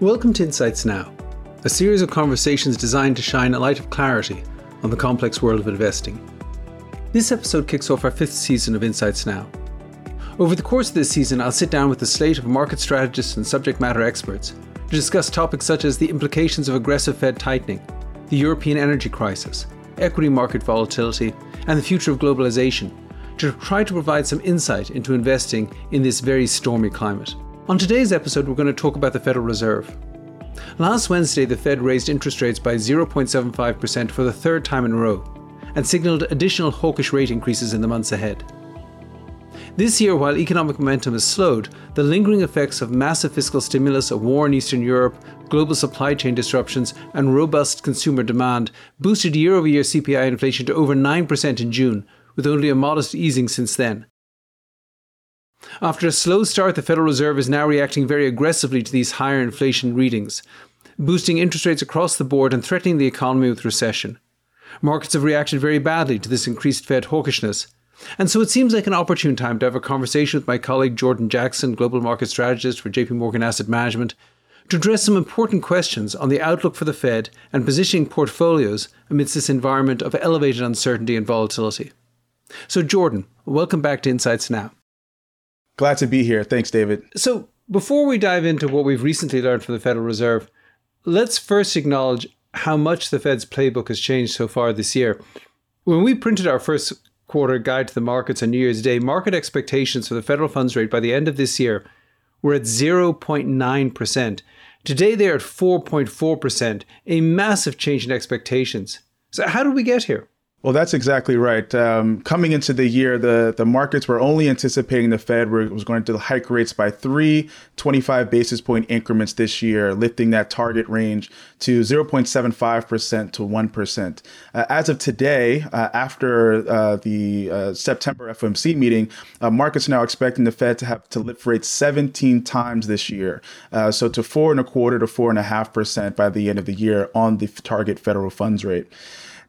Welcome to Insights Now, a series of conversations designed to shine a light of clarity on the complex world of investing. This episode kicks off our fifth season of Insights Now. Over the course of this season, I'll sit down with a slate of market strategists and subject matter experts to discuss topics such as the implications of aggressive Fed tightening, the European energy crisis, equity market volatility, and the future of globalization, to try to provide some insight into investing in this very stormy climate. On today's episode, we're going to talk about the Federal Reserve. Last Wednesday, the Fed raised interest rates by 0.75% for the third time in a row and signalled additional hawkish rate increases in the months ahead. This year, while economic momentum has slowed, the lingering effects of massive fiscal stimulus, a war in Eastern Europe, global supply chain disruptions, and robust consumer demand boosted year over year CPI inflation to over 9% in June, with only a modest easing since then. After a slow start, the Federal Reserve is now reacting very aggressively to these higher inflation readings, boosting interest rates across the board and threatening the economy with recession. Markets have reacted very badly to this increased Fed hawkishness. And so it seems like an opportune time to have a conversation with my colleague Jordan Jackson, global market strategist for JP Morgan Asset Management, to address some important questions on the outlook for the Fed and positioning portfolios amidst this environment of elevated uncertainty and volatility. So, Jordan, welcome back to Insights Now. Glad to be here. Thanks, David. So, before we dive into what we've recently learned from the Federal Reserve, let's first acknowledge how much the Fed's playbook has changed so far this year. When we printed our first quarter guide to the markets on New Year's Day, market expectations for the federal funds rate by the end of this year were at 0.9%. Today they're at 4.4%, a massive change in expectations. So, how did we get here? Well, that's exactly right. Um, coming into the year, the, the markets were only anticipating the Fed was going to hike rates by three 25 basis point increments this year, lifting that target range to 0.75% to 1%. Uh, as of today, uh, after uh, the uh, September FOMC meeting, uh, markets are now expecting the Fed to have to lift rates 17 times this year. Uh, so to four and a quarter to four and a half percent by the end of the year on the target federal funds rate.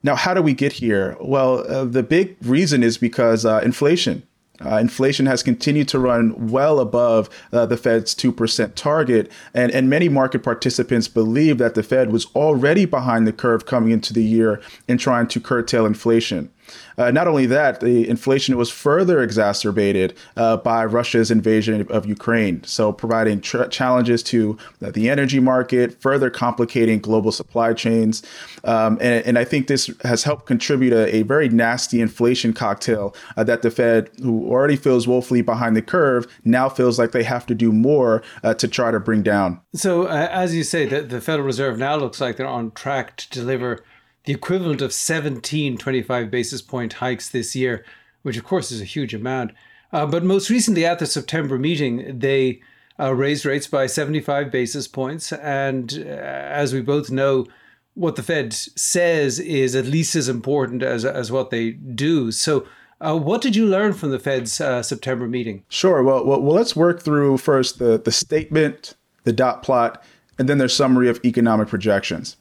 Now, how do we get here? Well, uh, the big reason is because uh, inflation. Uh, inflation has continued to run well above uh, the Fed's 2% target. And, and many market participants believe that the Fed was already behind the curve coming into the year in trying to curtail inflation. Uh, not only that, the inflation was further exacerbated uh, by Russia's invasion of Ukraine, so providing tr- challenges to uh, the energy market, further complicating global supply chains. Um, and, and, I think this has helped contribute a, a very nasty inflation cocktail uh, that the Fed, who already feels woefully behind the curve, now feels like they have to do more uh, to try to bring down. So, uh, as you say, the, the Federal Reserve now looks like they're on track to deliver the equivalent of 17 25 basis point hikes this year, which of course is a huge amount. Uh, but most recently at the September meeting, they uh, raised rates by 75 basis points. And uh, as we both know, what the Fed says is at least as important as, as what they do. So, uh, what did you learn from the Fed's uh, September meeting? Sure. Well, well, well, let's work through first the, the statement, the dot plot, and then their summary of economic projections.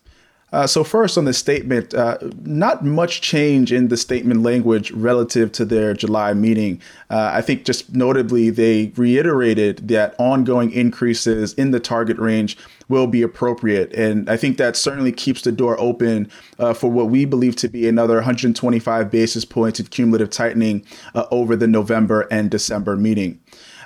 Uh, so, first on the statement, uh, not much change in the statement language relative to their July meeting. Uh, I think just notably, they reiterated that ongoing increases in the target range will be appropriate. And I think that certainly keeps the door open uh, for what we believe to be another 125 basis points of cumulative tightening uh, over the November and December meeting.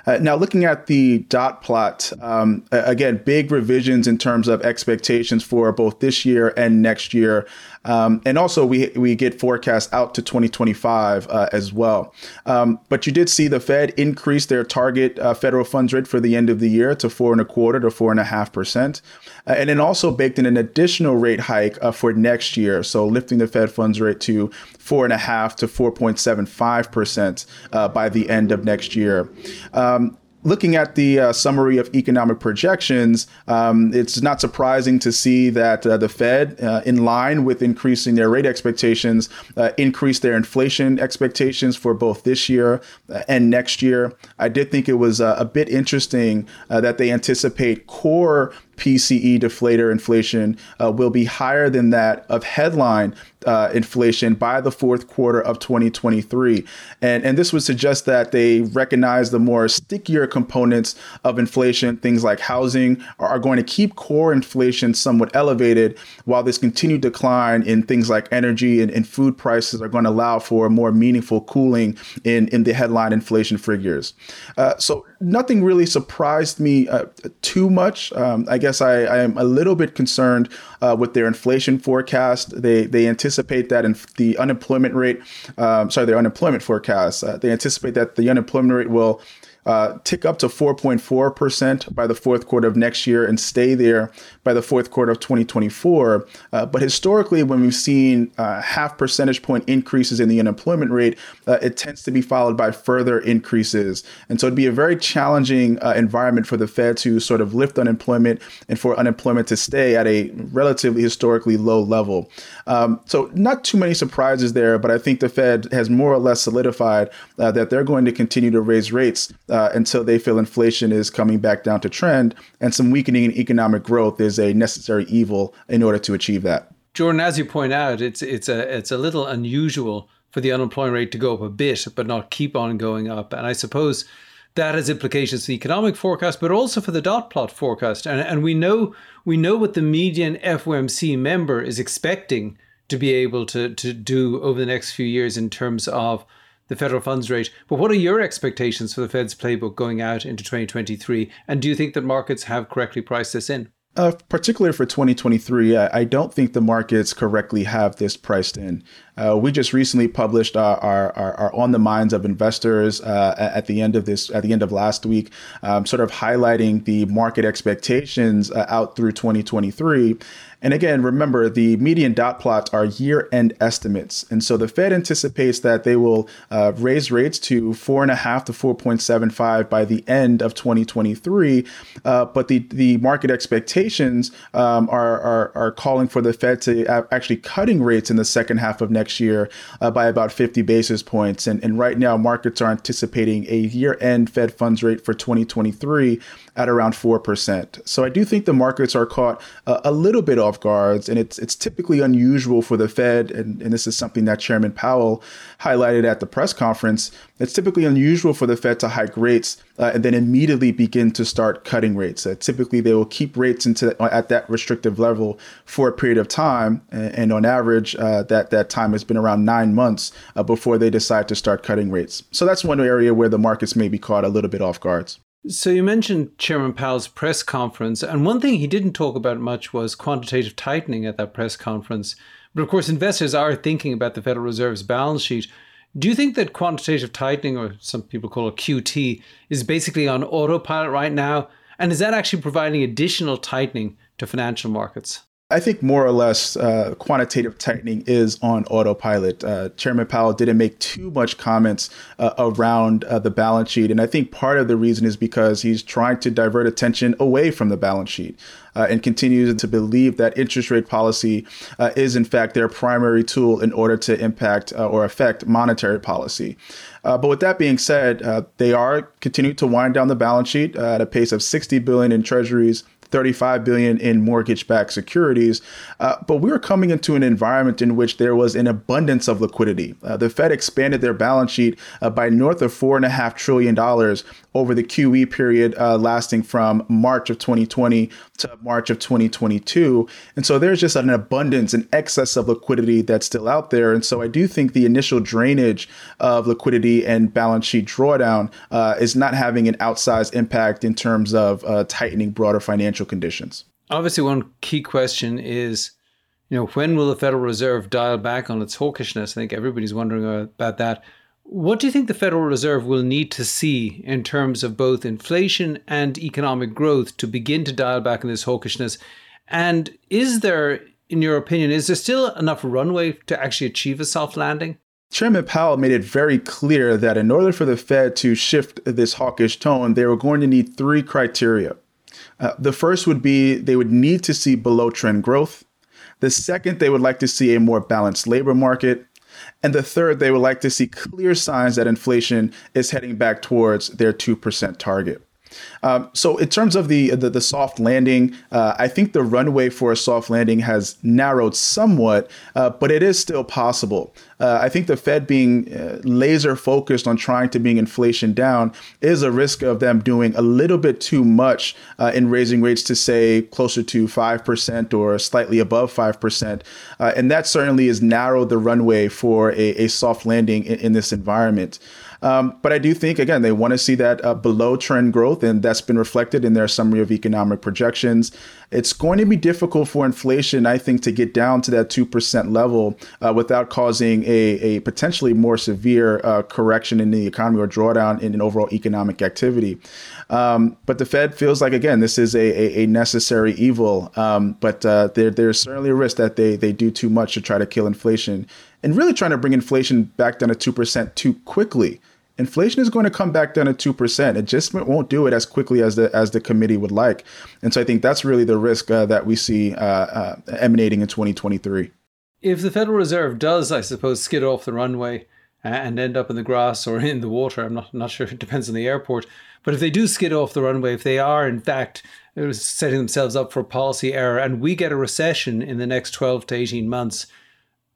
Uh, now, looking at the dot plot, um, again, big revisions in terms of expectations for both this year and next year. Um, and also, we, we get forecasts out to 2025 uh, as well. Um, but you did see the Fed increase their target uh, federal funds rate for the end of the year to four and a quarter to four and a half percent. Uh, and then also baked in an additional rate hike uh, for next year. So lifting the Fed funds rate to four and a half to 4.75 percent uh, by the end of next year. Um, looking at the uh, summary of economic projections, um, it's not surprising to see that uh, the Fed, uh, in line with increasing their rate expectations, uh, increased their inflation expectations for both this year uh, and next year. I did think it was uh, a bit interesting that they anticipate core PCE deflator inflation will be higher than that of headline uh, inflation by the fourth quarter of 2023. And, and this would suggest that they recognize the more stickier components of inflation, things like housing, are, going to keep core inflation somewhat elevated, while this continued decline in things like energy and, and food prices are going to allow for more meaningful cooling in, in the headline inflation figures. Uh, so nothing really surprised me uh, too much. Um, I guess I, I, am a little bit concerned uh, with their inflation forecast. They they anticipate that in the unemployment rate, um, sorry, their unemployment forecast. Uh, they anticipate that the unemployment rate will uh, tick up to 4.4% by the fourth quarter of next year and stay there by the fourth quarter of 2024. Uh, but historically, when we've seen uh, half percentage point increases in the unemployment rate, uh, it tends to be followed by further increases. And so it'd be a very challenging uh, environment for the Fed to sort of lift unemployment and for unemployment to stay at a relatively historically low level. Um, so, not too many surprises there, but I think the Fed has more or less solidified uh, that they're going to continue to raise rates Uh, until they feel inflation is coming back down to trend and some weakening in economic growth is is a necessary evil in order to achieve that. Jordan, as you point out, it's it's a it's a little unusual for the unemployment rate to go up a bit, but not keep on going up. And I suppose that has implications for the economic forecast, but also for the dot plot forecast. And and we know we know what the median FOMC member is expecting to be able to to do over the next few years in terms of the federal funds rate. But what are your expectations for the Fed's playbook going out into 2023? And do you think that markets have correctly priced this in? Uh, particularly for 2023, I, I, don't think the markets correctly have this priced in. Uh, we just recently published our, our, our, our, on the minds of investors uh, at the end of this at the end of last week, um, sort of highlighting the market expectations uh, out through 2023. And again, remember the median dot plots are year end estimates. And so the Fed anticipates that they will uh, raise rates to four and a half to 4.75 by the end of 2023. Uh, but the, the market expectations um, are, are, are calling for the Fed to actually cutting rates in the second half of next year uh, by about 50 basis points. And, and right now, markets are anticipating a year end Fed funds rate for 2023 at around 4%. So I do think the markets are caught uh, a little bit off guards, and it's it's typically unusual for the Fed, and, and this is something that Chairman Powell highlighted at the press conference. It's typically unusual for the Fed to hike rates uh, and then immediately begin to start cutting rates. Uh, typically, they will keep rates into at that restrictive level for a period of time, and, and on average, uh, that that time has been around nine months uh, before they decide to start cutting rates. So that's one area where the markets may be caught a little bit off guards. So you mentioned Chairman Powell's press conference, and one thing he didn't talk about much was quantitative tightening at that press conference. But of course, investors are thinking about the Federal Reserve's balance sheet. Do you think that quantitative tightening, or some people call it QT, is basically on autopilot right now? And is that actually providing additional tightening to financial markets? I think more or less uh, quantitative tightening is on autopilot. Uh, Chairman Powell didn't make too much comments uh, around uh, the balance sheet. And I think part of the reason is because he's trying to divert attention away from the balance sheet. Uh, and continues to believe that interest rate policy uh, is, in fact, their primary tool in order to impact or affect monetary policy. but with that being said, they are continuing to wind down the balance sheet at a pace of 60 billion in treasuries 35 billion in mortgage-backed securities. Uh, but we were coming into an environment in which there was an abundance of liquidity. Uh, the Fed expanded their balance sheet uh, by north of four and a half trillion dollars over the QE period uh, lasting from March of 2020 to March of 2022. And so there's just an abundance, an excess of liquidity that's still out there. And so I do think the initial drainage of liquidity and balance sheet drawdown uh, is not having an outsized impact in terms of uh, tightening broader financial conditions. Obviously, one key question is you know, when will the Federal Reserve dial back on its hawkishness? I think everybody's wondering about that. What do you think the Federal Reserve will need to see in terms of both inflation and economic growth to begin to dial back on this hawkishness? And is there, in your opinion, is there still enough runway to actually achieve a soft landing? Chairman Powell made it very clear that in order for the Fed to shift this hawkish tone, they were going to need three criteria. Uh, the first would be they would need to see below trend growth. The second, they would like to see a more balanced labor market. And the third, they would like to see clear signs that inflation is heading back towards their 2% target. Um, so in terms of the the, the soft landing, uh, I think the runway for a soft landing has narrowed somewhat, uh, but it is still possible. Uh, I think the Fed being uh, laser focused on trying to bring inflation down is a risk of them doing a little bit too much uh, in raising rates to say closer to five percent or slightly above five percent, uh, and that certainly has narrowed the runway for a, a soft landing in, in this environment. Um, but I do think, again, they want to see that uh, below trend growth, and that's been reflected in their summary of economic projections. It's going to be difficult for inflation, I think, to get down to that 2% level uh, without causing a, a potentially more severe uh, correction in the economy or drawdown in, overall economic activity. Um, but the Fed feels like, again, this is a, a, a necessary evil. Um, but uh, there, there's certainly a risk that they, they do too much to try to kill inflation and really trying to bring inflation back down to 2% too quickly inflation is going to come back down to 2%. It just won't do it as quickly as the as the committee would like. And so I think that's really the risk uh, that we see uh, uh, emanating in 2023. If the Federal Reserve does, I suppose, skid off the runway and end up in the grass or in the water, I'm not, not sure, it depends on the airport. But if they do skid off the runway, if they are in fact setting themselves up for policy error and we get a recession in the next 12 to 18 months,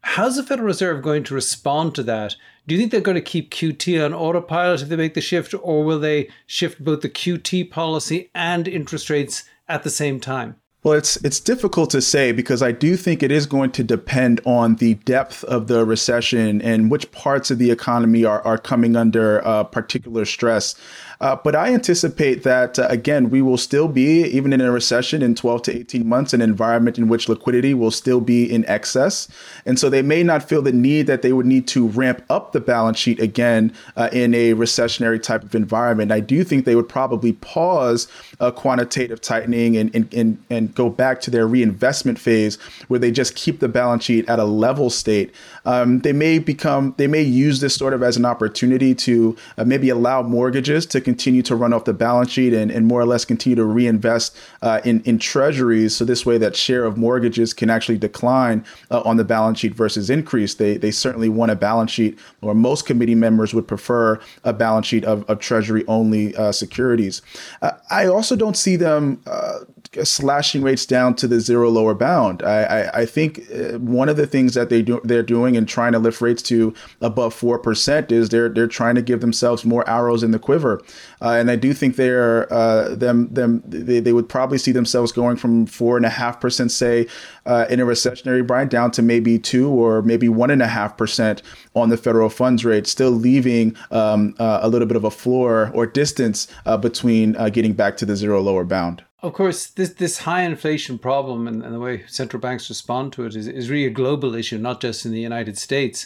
how's the Federal Reserve going to respond to that? Do you think they're going to keep QT on autopilot if they make the shift, or will they shift both the QT policy and interest rates at the same time? Well, it's it's difficult to say because I do think it is going to depend on the depth of the recession and which parts of the economy are, are coming under uh, particular stress. Uh, but I anticipate that, uh, again, we will still be, even in a recession in 12 to 18 months, an environment in which liquidity will still be in excess. And so they may not feel the need that they would need to ramp up the balance sheet again uh, in a recessionary type of environment. I do think they would probably pause a quantitative tightening and, and, and, and go back to their reinvestment phase where they just keep the balance sheet at a level state. Um, they may become, they may use this sort of as an opportunity to uh, maybe allow mortgages to continue to run off the balance sheet and, and more or less continue to reinvest uh, in, in treasuries. So this way that share of mortgages can actually decline uh, on the balance sheet versus increase. They, they certainly want a balance sheet, or most committee members would prefer a balance sheet of, of treasury only uh, securities. Uh, I also don't see them uh, slashing rates down to the zero lower bound. I, I, I, think uh, one of the things that they do they're doing and trying to lift rates to above four percent is they're they're trying to give themselves more arrows in the quiver, uh, and I do think they're uh, them them they, they would probably see themselves going from four and a half percent say uh, in a recessionary environment down to maybe two or maybe one and a half percent on the federal funds rate, still leaving um, uh, a little bit of a floor or distance uh, between getting back to the zero lower bound. Of course, this this high inflation problem and, and the way central banks respond to it is, is really a global issue, not just in the United States.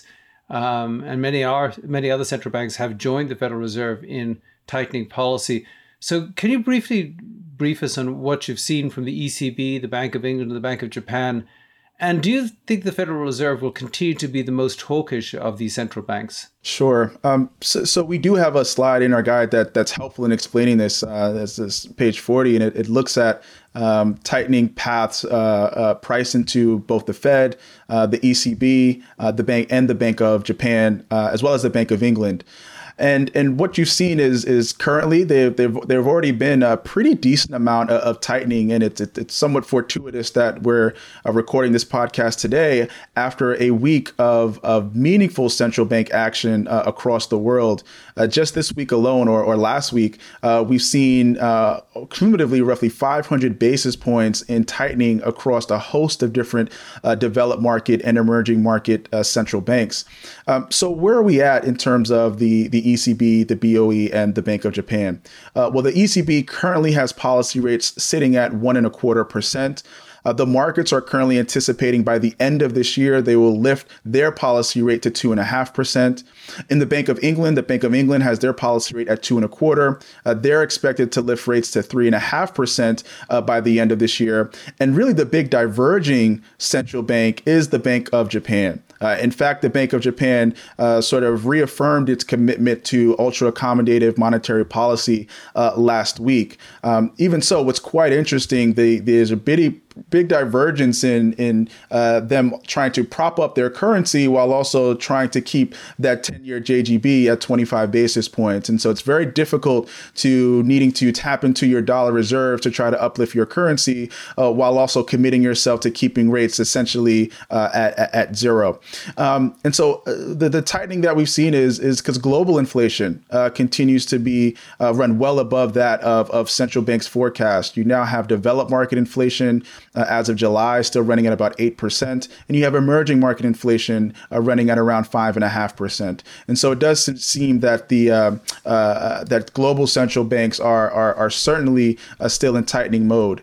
Um, and many are many other central banks have joined the Federal Reserve in tightening policy. So, can you briefly brief us on what you've seen from the ECB, the Bank of England, and the Bank of Japan and do you think the Federal Reserve will continue to be the most hawkish of these central banks? Sure. Um, so, so, we do have a slide in our guide that that's helpful in explaining this. Uh, this is page 40, and it, it looks at um, tightening paths uh, uh, priced into both the Fed, uh, the ECB, uh, the bank, and the Bank of Japan, uh, as well as the Bank of England. And and what you've seen is is currently they've they've there've already been a pretty decent amount of, of tightening, and it's it's somewhat fortuitous that we're uh, recording this podcast today after a week of of meaningful central bank action uh, across the world. Uh, just this week alone, or or last week, uh, we've seen uh, cumulatively roughly 500 basis points in tightening across a host of different uh, developed market and emerging market central banks. Um, so where are we at in terms of the the ECB, the BOE, and the Bank of Japan. Uh, well, the ECB currently has policy rates sitting at one and a quarter percent. Uh, the markets are currently anticipating by the end of this year they will lift their policy rate to two and a half percent. In the Bank of England, the Bank of England has their policy rate at two and a quarter. Uh, they're expected to lift rates to three and a half percent uh, by the end of this year. And really, the big diverging central bank is the Bank of Japan. Uh, in fact, the Bank of Japan uh, sort of reaffirmed its commitment to ultra accommodative monetary policy uh, last week. Um, even so, what's quite interesting, the, there's a bitty big divergence in in uh, them trying to prop up their currency while also trying to keep that 10 year JGB at 25 basis points. And so it's very difficult to needing to tap into your dollar reserve to try to uplift your currency uh, while also committing yourself to keeping rates essentially uh, at, at, zero. Um, and so uh, the, the tightening that we've seen is is because global inflation uh, continues to be uh, run well above that of, of central banks' forecast. You now have developed market inflation uh, as of July still running at about 8%, and you have emerging market inflation uh, running at around 5.5%. And so it does seem that the uh, uh, that global central banks are, are, are certainly still in tightening mode.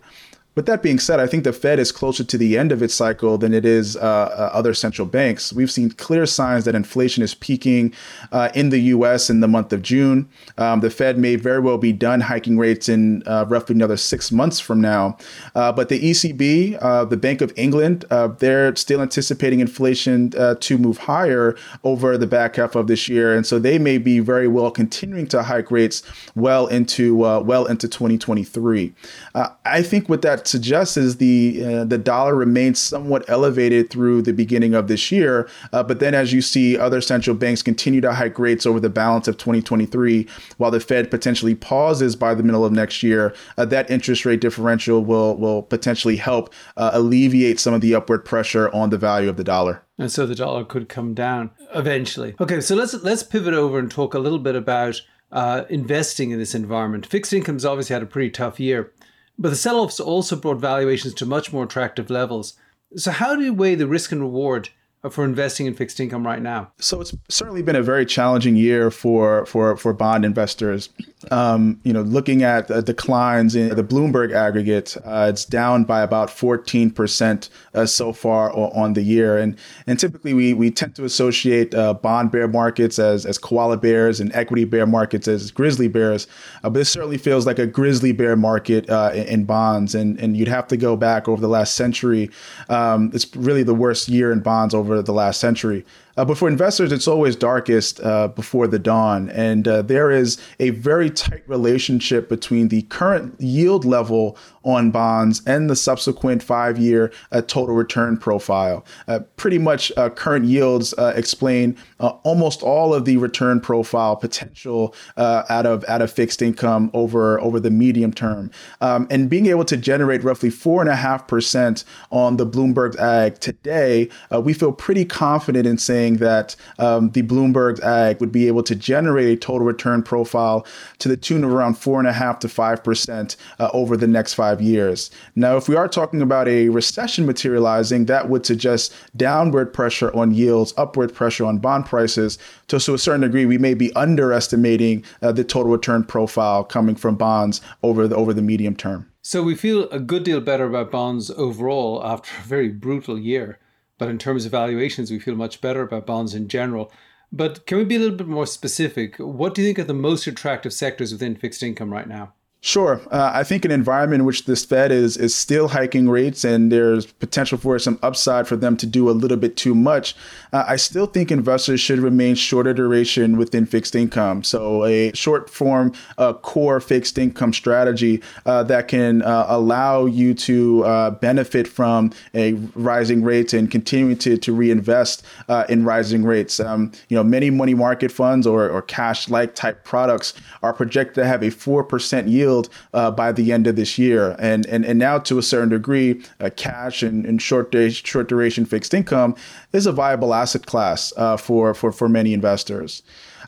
But that being said, I think the Fed is closer to the end of its cycle than it is uh, uh, other central banks. We've seen clear signs that inflation is peaking uh, in the US in the month of June. Um, the Fed may very well be done hiking rates in uh, roughly another six months from now. Uh, but the ECB, uh, the Bank of England, they're still anticipating inflation to move higher over the back half of this year. And so they may be very well continuing to hike rates well into well into 2023. I think with that suggests is the uh, the dollar remains somewhat elevated through the beginning of this year, uh, but then as you see other central banks continue to hike rates over the balance of 2023, while the Fed potentially pauses by the middle of next year, uh, that interest rate differential will will potentially help uh, alleviate some of the upward pressure on the value of the dollar. And so the dollar could come down eventually. Okay, so let's let's pivot over and talk a little bit about uh, investing in this environment. Fixed income's obviously had a pretty tough year. But the sell offs also brought valuations to much more attractive levels. So, how do you weigh the risk and reward for investing in fixed income right now? So it's certainly been a very challenging year for for for bond investors. Um, you know, looking at the declines in the Bloomberg aggregate, uh, it's down by about 14 percent uh, so far on the year, and and typically we we tend to associate uh, bond bear markets as as koala bears and equity bear markets as grizzly bears, uh, but this certainly feels like a grizzly bear market uh, in, in, bonds, and and you'd have to go back over the last century. Um, it's really the worst year in bonds over over the last century. Uh, but for investors, it's always darkest uh, before the dawn. And uh, there is a very tight relationship between the current yield level on bonds and the subsequent five year uh, total return profile. Uh, pretty much uh, current yields explain almost all of the return profile potential out of out of fixed income over over the medium term. Um, and being able to generate roughly four and a half percent on the Bloomberg Ag today, we feel pretty confident in saying that um, the Bloomberg Ag would be able to generate a total return profile to the tune of around four and a half to five percent uh, over the next five years. Now, if we are talking about a recession materializing, that would suggest downward pressure on yields, upward pressure on bond prices. So, to a certain degree, we may be underestimating uh, the total return profile coming from bonds over the over the medium term. So we feel a good deal better about bonds overall after a very brutal year. But in terms of valuations, we feel much better about bonds in general. But can we be a little bit more specific? What do you think are the most attractive sectors within fixed income right now? Sure. Uh, I think an environment in which this Fed is is still hiking rates and there's potential for some upside for them to do a little bit too much. Uh, I still think investors should remain shorter duration within fixed income. So a short form uh, core fixed income strategy uh, that can uh, allow you to uh, benefit from a rising rates and continuing to, to reinvest in rising rates. Um, you know, many money market funds or, or cash like type products are projected to have a 4% yield yield uh, by the end of this year. And and, and now to a certain degree, uh, cash and, and short day, short duration fixed income is a viable asset class uh, for, for for many investors.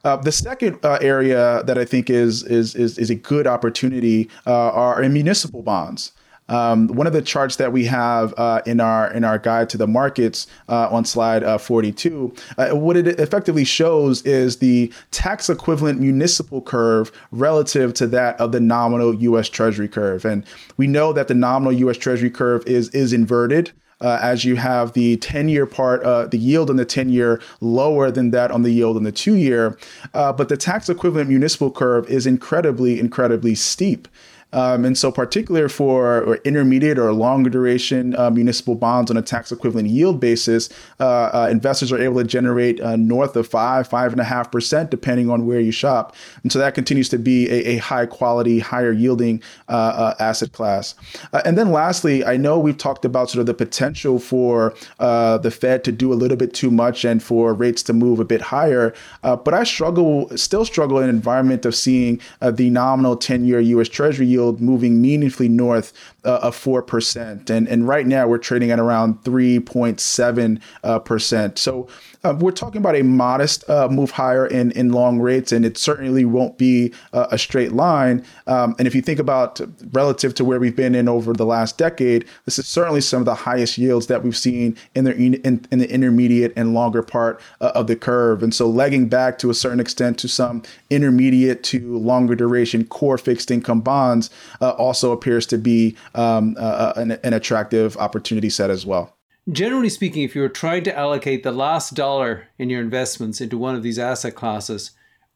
Uh, the second uh, area that I think is is is, is a good opportunity uh, are in municipal bonds. Um, one of the charts that we have uh, in our in our guide to the markets uh, on slide uh, 42, uh, what it effectively shows is the tax equivalent municipal curve relative to that of the nominal U.S. Treasury curve, and we know that the nominal U.S. Treasury curve is is inverted. Uh, as you have the 10 year part, uh, the yield on the 10 year lower than that on the yield on the two year. Uh, but the tax equivalent municipal curve is incredibly, incredibly steep. Um, and so, particular for or intermediate or longer duration uh, municipal bonds on a tax equivalent yield basis, uh, uh, investors are able to generate uh, north of five, five and a half percent, depending on where you shop. And so that continues to be a, a high quality, higher yielding uh, uh, asset class. and then, lastly, I know we've talked about sort of the potential for the Fed to do a little bit too much and for rates to move a bit higher, but I struggle, still struggle in an environment of seeing the nominal 10 year US Treasury yield yield moving meaningfully north uh, of 4%. And, and right now we're trading at around 3.7%. Uh, so uh, we're talking about a modest uh, move higher in, in long rates, and it certainly won't be uh, a straight line. Um, and if you think about relative to where we've been in over the last decade, this is certainly some of the highest yields that we've seen in the in, in the intermediate and longer part uh, of the curve. And so, legging back to a certain extent to some intermediate to longer duration core fixed income bonds uh, also appears to be um, uh, an, an attractive opportunity set as well. Generally speaking, if you were trying to allocate the last dollar in your investments into one of these asset classes,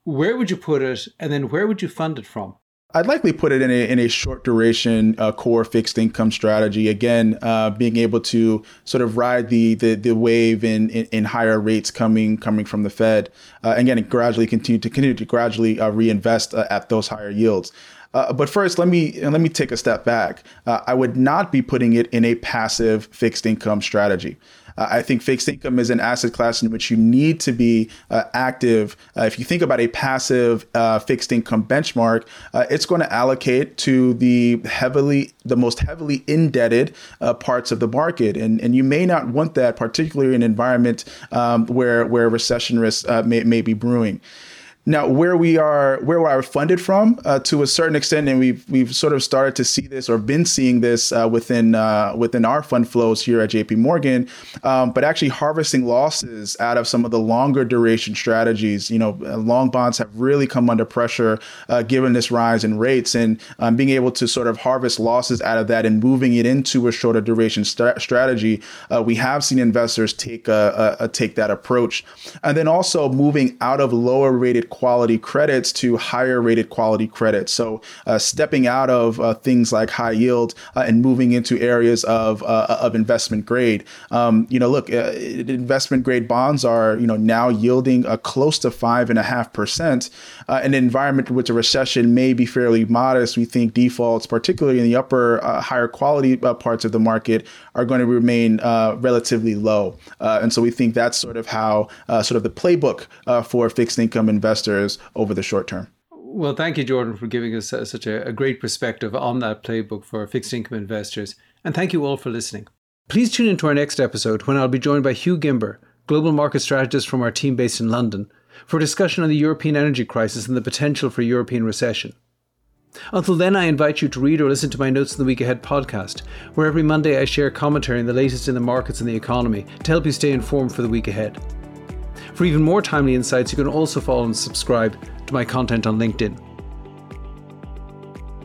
where would you put it and then where would you fund it from? I'd likely put it in a, in a short duration uh, core fixed income strategy. Again, uh, being able to sort of ride the the, the wave in, in, in higher rates coming coming from the Fed. Uh, again, gradually continue to continue to gradually uh, reinvest uh, at those higher yields. Uh, but first, let me let me take a step back. Uh, I would not be putting it in a passive fixed income strategy. Uh, I think fixed income is an asset class in which you need to be uh, active. Uh, if you think about a passive uh, fixed income benchmark, it's going to allocate to the heavily, the most heavily indebted parts of the market, and and you may not want that, particularly in an environment um, where where recession risk may may be brewing. Now, where we are, where we are funded from, uh, to a certain extent, and we've we've sort of started to see this or been seeing this uh, within uh, within our fund flows here at J.P. Morgan, um, but actually harvesting losses out of some of the longer duration strategies. You know, uh, long bonds have really come under pressure uh, given this rise in rates, and um, being able to sort of harvest losses out of that and moving it into a shorter duration st- strategy, uh, we have seen investors take a, a, a take that approach, and then also moving out of lower rated quality credits to higher rated quality credits. So uh, stepping out of uh, things like high yield uh, and moving into areas of uh, of investment grade. Um, you know, look, uh, investment grade bonds are you know now yielding a close to five and a half percent. an environment in which a recession may be fairly modest. We think defaults, particularly in the upper higher quality parts of the market, are going to remain relatively low. and so we think that's sort of how sort of the playbook for fixed income investors investors over the short term. Well, thank you, Jordan, for giving us such a, great perspective on that playbook for fixed income investors. And thank you all for listening. Please tune into our next episode when I'll be joined by Hugh Gimber, global market strategist from our team based in London, for a discussion on the European energy crisis and the potential for European recession. Until then, I invite you to read or listen to my Notes in the Week Ahead podcast, where every Monday I share commentary on the latest in the markets and the economy to help you stay informed for the week ahead. For even more timely insights, you can also follow and subscribe to my content on LinkedIn.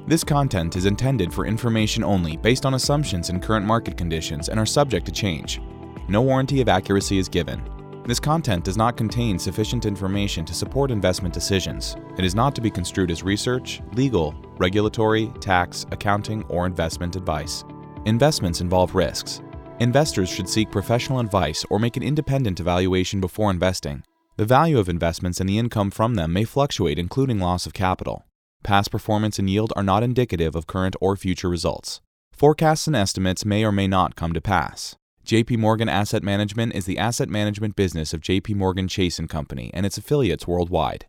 This content is intended for information only based on assumptions and current market conditions and are subject to change. No warranty of accuracy is given. This content does not contain sufficient information to support investment decisions. It is not to be construed as research, legal, regulatory, tax, accounting, or investment advice. Investments involve risks. Investors should seek professional advice or make an independent evaluation before investing. The value of investments and the income from them may fluctuate, including loss of capital. Past performance and yield are not indicative of current or future results. Forecasts and estimates may or may not come to pass. JP Morgan Asset Management is the asset management business of JP Morgan Chase & Company and its affiliates worldwide.